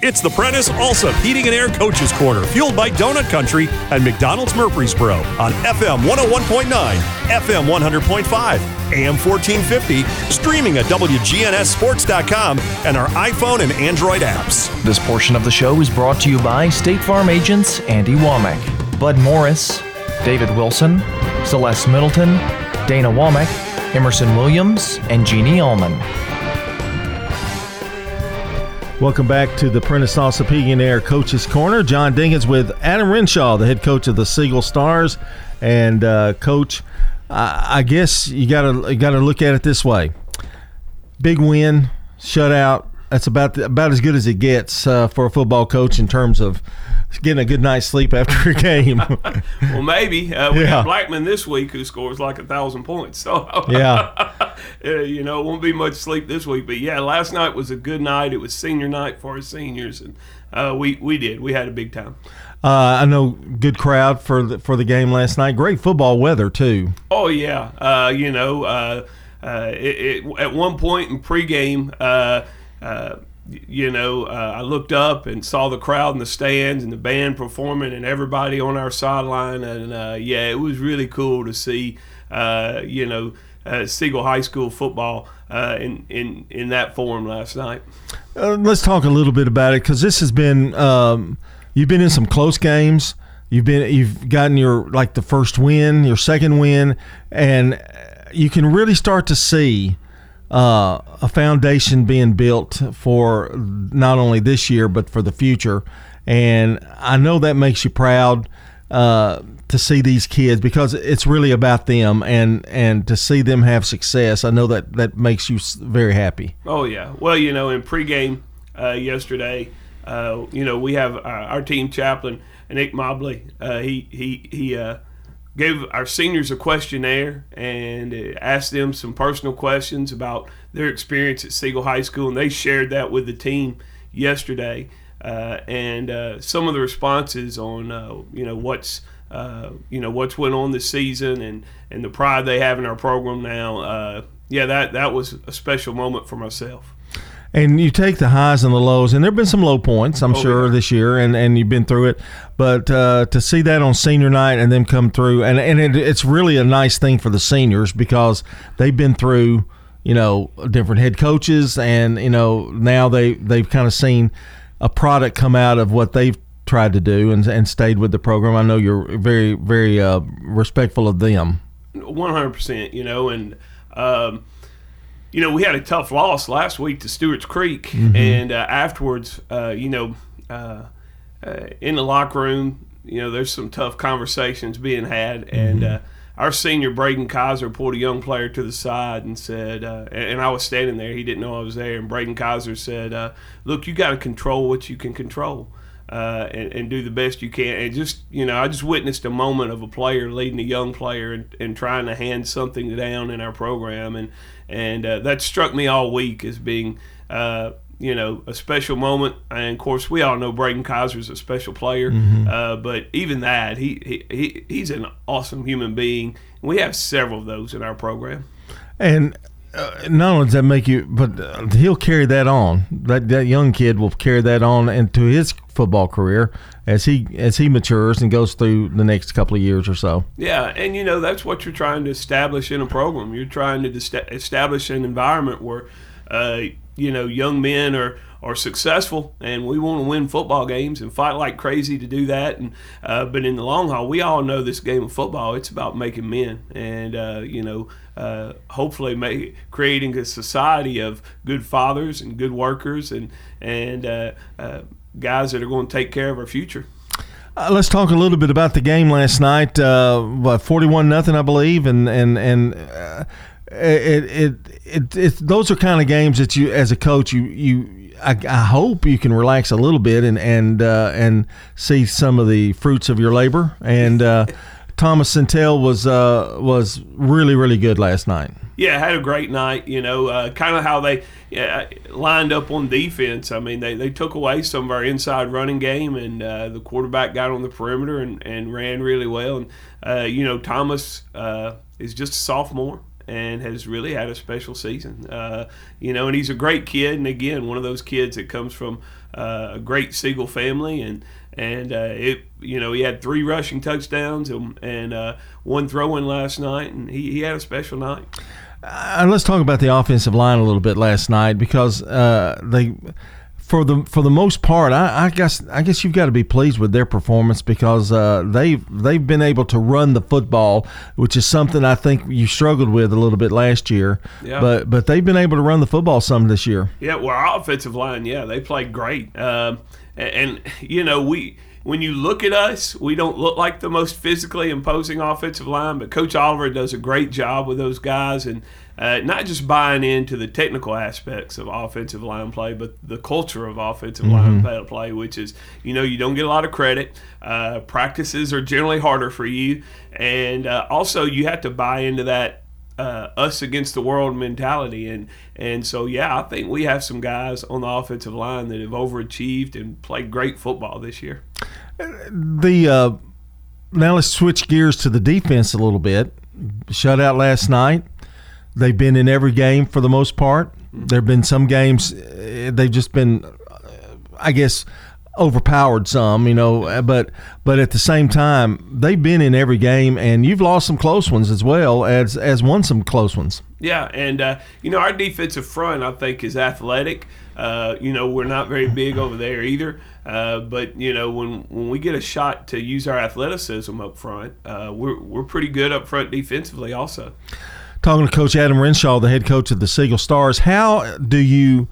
It's the Prentice Alsop Heating and Air Coaches Corner, fueled by Donut Country and McDonald's Murfreesboro on FM 101.9, FM 100.5, AM 1450, streaming at WGNSSports.com and our iPhone and Android apps. This portion of the show is brought to you by State Farm agents Andy Womack, Bud Morris, David Wilson, Celeste Middleton, Dana Womack, Emerson Williams, and Jeannie Allman. Welcome back to the Prentice Heating Air Coaches Corner. John Dinkins with Adam Renshaw, the head coach of the Siegel Stars, and uh, coach. I, I guess you got to you got to look at it this way: big win, shutout. That's about the, about as good as it gets uh, for a football coach in terms of getting a good night's sleep after a game. well, maybe uh, we Yeah. have Blackman this week who scores like a thousand points. So Yeah. uh, you know, it won't be much sleep this week. But yeah, last night was a good night. It was senior night for our seniors, and uh, we we did. We had a big time. uh, I know good crowd for the, for the game last night. Great football weather too. Oh yeah, uh, you know, uh, uh, it, it, at one point in pregame, you know, uh, I looked up and saw the crowd in the stands and the band performing and everybody on our sideline, and uh, yeah, it was really cool to see, uh, you know, uh, Siegel High School football uh, in in in that form last night. Uh, let's talk a little bit about it because this has been um, you've been in some close games. You've been you've gotten your like the first win, your second win, and you can really start to see uh, a foundation being built for not only this year but for the future. And I know that makes you proud uh, to see these kids because it's really about them and and to see them have success. I know that that makes you very happy. Oh yeah. Well, you know, in pregame uh, yesterday, uh, you know, we have our, our team chaplain Nick Mobley. Uh, he he he uh, gave our seniors a questionnaire and asked them some personal questions about their experience at Siegel High School, and they shared that with the team yesterday. Uh, and uh, some of the responses on uh, you know what's uh, you know what's went on this season and and the pride they have in our program now. Uh, yeah, that that was a special moment for myself. And you take the highs and the lows, and there have been some low points, I'm Oh, sure, yeah. this year, and, and you've been through it. But uh, to see that on senior night and them come through, and, and it, it's really a nice thing for the seniors because they've been through, you know, different head coaches, and, you know, now they, they've kind of seen a product come out of what they've tried to do and, and stayed with the program. I know you're very, very uh, respectful of them. One hundred percent. You know, and um, you know we had a tough loss last week to Stewart's Creek, and uh, afterwards, uh, you know, uh, uh, in the locker room, you know, there's some tough conversations being had, and uh, our senior Braden Kaiser pulled a young player to the side and said, uh, and, I was standing there, he didn't know I was there, and Braden Kaiser said, uh, "Look, you got to control what you can control." Uh, and, and do the best you can. And just, you know, I just witnessed a moment of a player leading a young player and, and trying to hand something down in our program. And, and uh, that struck me all week as being, uh, you know, a special moment. And of course, we all know Braden Kaiser is a special player, uh, but even that, he, he, he he's an awesome human being. We have several of those in our program. And uh, not only does that make you, but uh, he'll carry that on. That that young kid will carry that on into his football career as he as he matures and goes through the next couple of years or so. Yeah, and you know that's what you're trying to establish in a program. You're trying to desta- establish an environment where, uh, you know, young men are are successful, and we want to win football games and fight like crazy to do that. And uh, but in the long haul, we all know this game of football. It's about making men, and uh, you know, uh, hopefully, make, creating a society of good fathers and good workers, and and uh, uh, guys that are going to take care of our future. Uh, let's talk a little bit about the game last night. Uh, forty-one nothing, I believe, and and and uh, it, it it it those are kind of games that you, as a coach, you you. I, I hope you can relax a little bit and and uh, and see some of the fruits of your labor. And uh, Thomas Centel was uh, was really really good last night. Yeah, had a great night. You know, uh, kind of how they yeah, lined up on defense. I mean, they, they took away some of our inside running game, and uh, the quarterback got on the perimeter and, and ran really well. And uh, you know, Thomas uh, is just a sophomore and has really had a special season. Uh, you know, and he's a great kid, and again, one of those kids that comes from uh, a great Siegel family, and and uh, it you know he had three rushing touchdowns and, and uh, one last night, and he, he had a special night. Uh, let's talk about the offensive line a little bit last night because uh, they for the for the most part, I, I, guess I guess you've got to be pleased with their performance because uh, they've they've been able to run the football, which is something I think you struggled with a little bit last year. Yeah. But but they've been able to run the football some this year. Yeah, well, our offensive line, yeah, they played great, um, and, and you know we when you look at us, we don't look like the most physically imposing offensive line, but Coach Oliver does a great job with those guys and uh, not just buying into the technical aspects of offensive line play, but the culture of offensive mm-hmm. line play, which is, you know, you don't get a lot of credit. Uh, practices are generally harder for you. And uh, also, you have to buy into that uh, us against the world mentality. And and so yeah, I think we have some guys on the offensive line that have overachieved and played great football this year. The uh, now let's switch gears to the defense a little bit. Shutout last night. They've been in every game for the most part. Mm-hmm. There have been some games uh, they've just been, uh, I guess, overpowered some, you know. But but at the same time, they've been in every game, and you've lost some close ones as well as as won some close ones. Yeah, and uh, you know our defensive front, I think, is athletic. Uh, you know, we're not very big over there either. Uh, but you know, when when we get a shot to use our athleticism up front, uh, we're we're pretty good up front defensively also. Talking to Coach Adam Renshaw, the head coach of the Siegel Stars, how do you?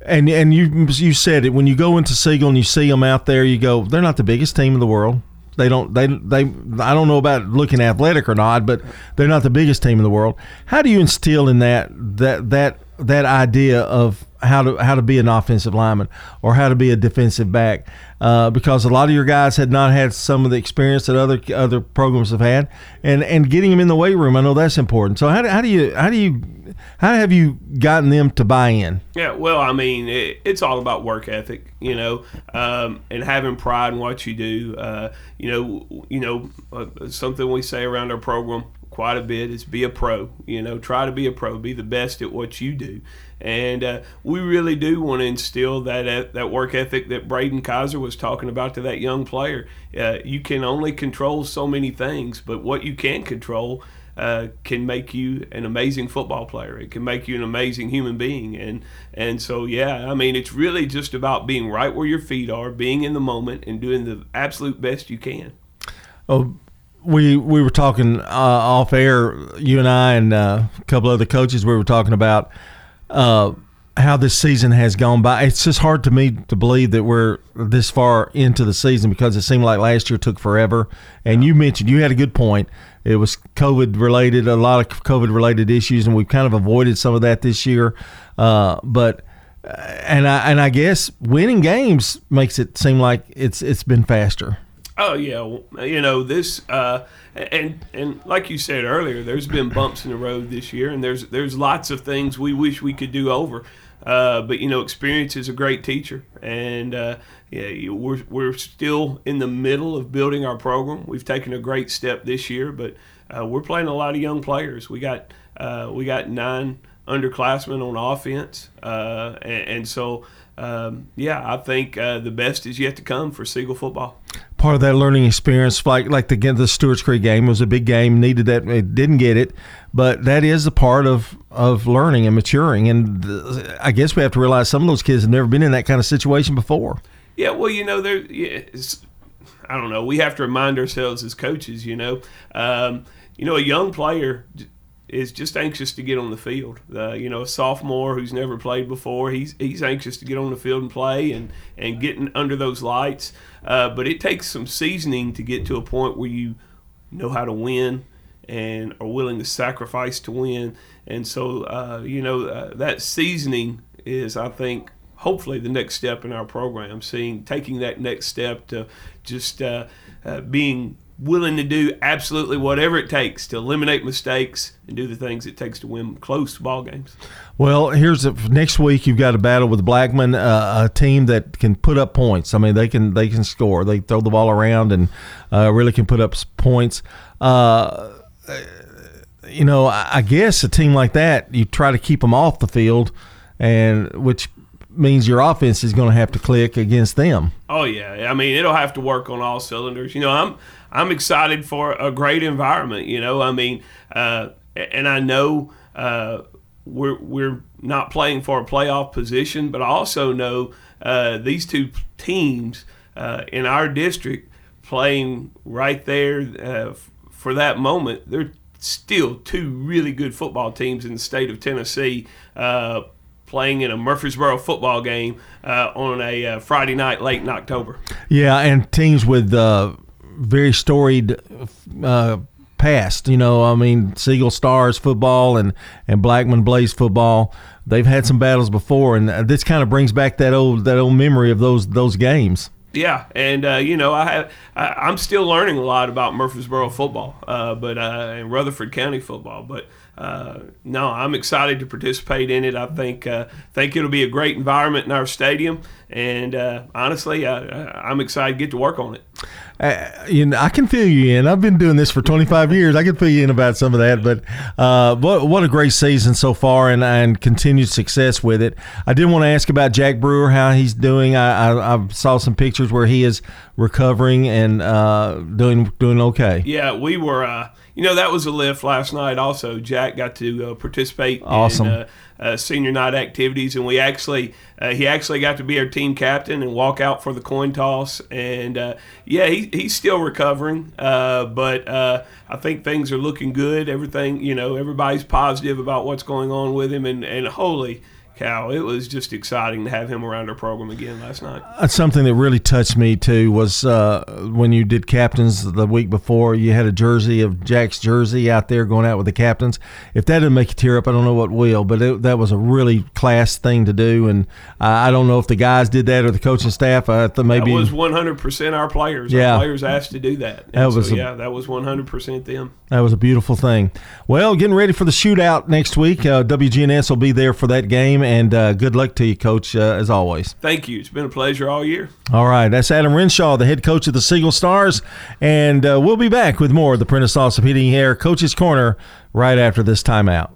And and you you said it when you go into Siegel and you see them out there, you go, they're not the biggest team in the world. They don't they they I don't know about looking athletic or not, but they're not the biggest team in the world. How do you instill in that that that that idea of how to how to be an offensive lineman or how to be a defensive back uh, because a lot of your guys had not had some of the experience that other other programs have had and and getting them in the weight room I know that's important. So how do, how do you how do you how have you gotten them to buy in? Yeah well I mean it, it's all about work ethic you know um, and having pride in what you do. Uh, you know you know uh, something we say around our program quite a bit is be a pro you know try to be a pro be the best at what you do and uh, we really do want to instill that uh, that work ethic that Braden Kaiser was talking about to that young player. Uh, you can only control so many things, but what you can control uh, can make you an amazing football player. It can make you an amazing human being. And and so yeah, I mean, it's really just about being right where your feet are, being in the moment, and doing the absolute best you can. Oh, we we were talking uh, off air, you and I and uh, a couple other coaches. We were talking about uh, how this season has gone by. It's just hard to me to believe that we're this far into the season because it seemed like last year took forever. And you mentioned you had a good point. It was COVID related, a lot of COVID related issues, and we've kind of avoided some of that this year. Uh, but uh, and I and I guess winning games makes it seem like it's it's been faster. Oh yeah, you know this, uh, and and like you said earlier, there's been bumps in the road this year, and there's there's lots of things we wish we could do over. Uh, but you know, experience is a great teacher, and uh, yeah, we're we're still in the middle of building our program. We've taken a great step this year, but uh, we're playing a lot of young players. We got uh, we got nine underclassmen on offense, uh, and, and, so um, yeah, I think uh, the best is yet to come for Siegel football part of that learning experience, like like the the Stewart's Creek game was a big game, needed that, it didn't get it, but that is a part of of learning and maturing. And I guess we have to realize some of those kids have never been in that kind of situation before. Yeah, well, you know, there. Yeah, I don't know. We have to remind ourselves as coaches. You know, um, you know, a young player is just anxious to get on the field. Uh, you know, a sophomore who's never played before, he's he's anxious to get on the field and play and and getting under those lights. Uh, but it takes some seasoning to get to a point where you know how to win and are willing to sacrifice to win. And so, uh, you know, uh, that seasoning is, I think, hopefully the next step in our program. Seeing taking that next step to just uh, uh, being willing to do absolutely whatever it takes to eliminate mistakes and do the things it takes to win close ball games. Well, here's the, next week. You've got a battle with Blackman, uh, a team that can put up points. I mean, they can they can score. They throw the ball around and uh, really can put up points. Uh, you know, I guess a team like that, you try to keep them off the field, and which means your offense is going to have to click against them. Oh yeah, I mean it'll have to work on all cylinders. You know, I'm I'm excited for a great environment. You know, I mean, uh, and I know uh, we're we're not playing for a playoff position, but I also know uh, these two teams uh, in our district playing right there uh, for that moment. They're still two really good football teams in the state of Tennessee uh, playing in a Murfreesboro football game uh, on a uh, Friday night late in October. Yeah, and teams with uh, very storied uh, past. You know, I mean, Siegel Stars football and and Blackman Blaze football. They've had some battles before, and this kind of brings back that old that old memory of those those games. Yeah, and uh, you know, I I, am still learning a lot about Murfreesboro football, uh, but uh, and Rutherford County football. But uh, no, I'm excited to participate in it. I think uh, think it'll be a great environment in our stadium, and uh, honestly, I I, am excited to get to work on it. Uh, you know, I can feel you in. I've been doing this for 25 years. I can feel you in about some of that. But uh, what what a great season so far, and and continued success with it. I did want to ask about Jack Brewer, how he's doing. I, I, I saw some pictures where he is recovering and uh, doing doing okay. Yeah, we were. Uh, you know, that was a lift last night. Also, Jack got to uh, participate. Awesome. In, uh, senior night activities, and we actually uh, he actually got to be our team captain and walk out for the coin toss. And uh, yeah, he, he's still recovering, uh, but uh, I think things are looking good. Everything you know, everybody's positive about what's going on with him, and and holy Cal. It was just exciting to have him around our program again last night. That's something that really touched me too. Was uh, when you did captains the week before, you had a jersey of Jack's jersey out there going out with the captains. If that didn't make you tear up, I don't know what will. But it, that was a really class thing to do, and I don't know if the guys did that or the coaching staff. I thought maybe that was 100 percent our players. Yeah, our players asked to do that. And that was so, a, yeah, that was 100 percent them. That was a beautiful thing. Well, getting ready for the shootout next week. Uh, WGNS will be there for that game and uh, good luck to you, Coach, uh, as always. Thank you. It's been a pleasure all year. All right. That's Adam Renshaw, the head coach of the Siegel Stars. And uh, we'll be back with more of the Prentice Allsup Heating Air Coach's Corner right after this timeout.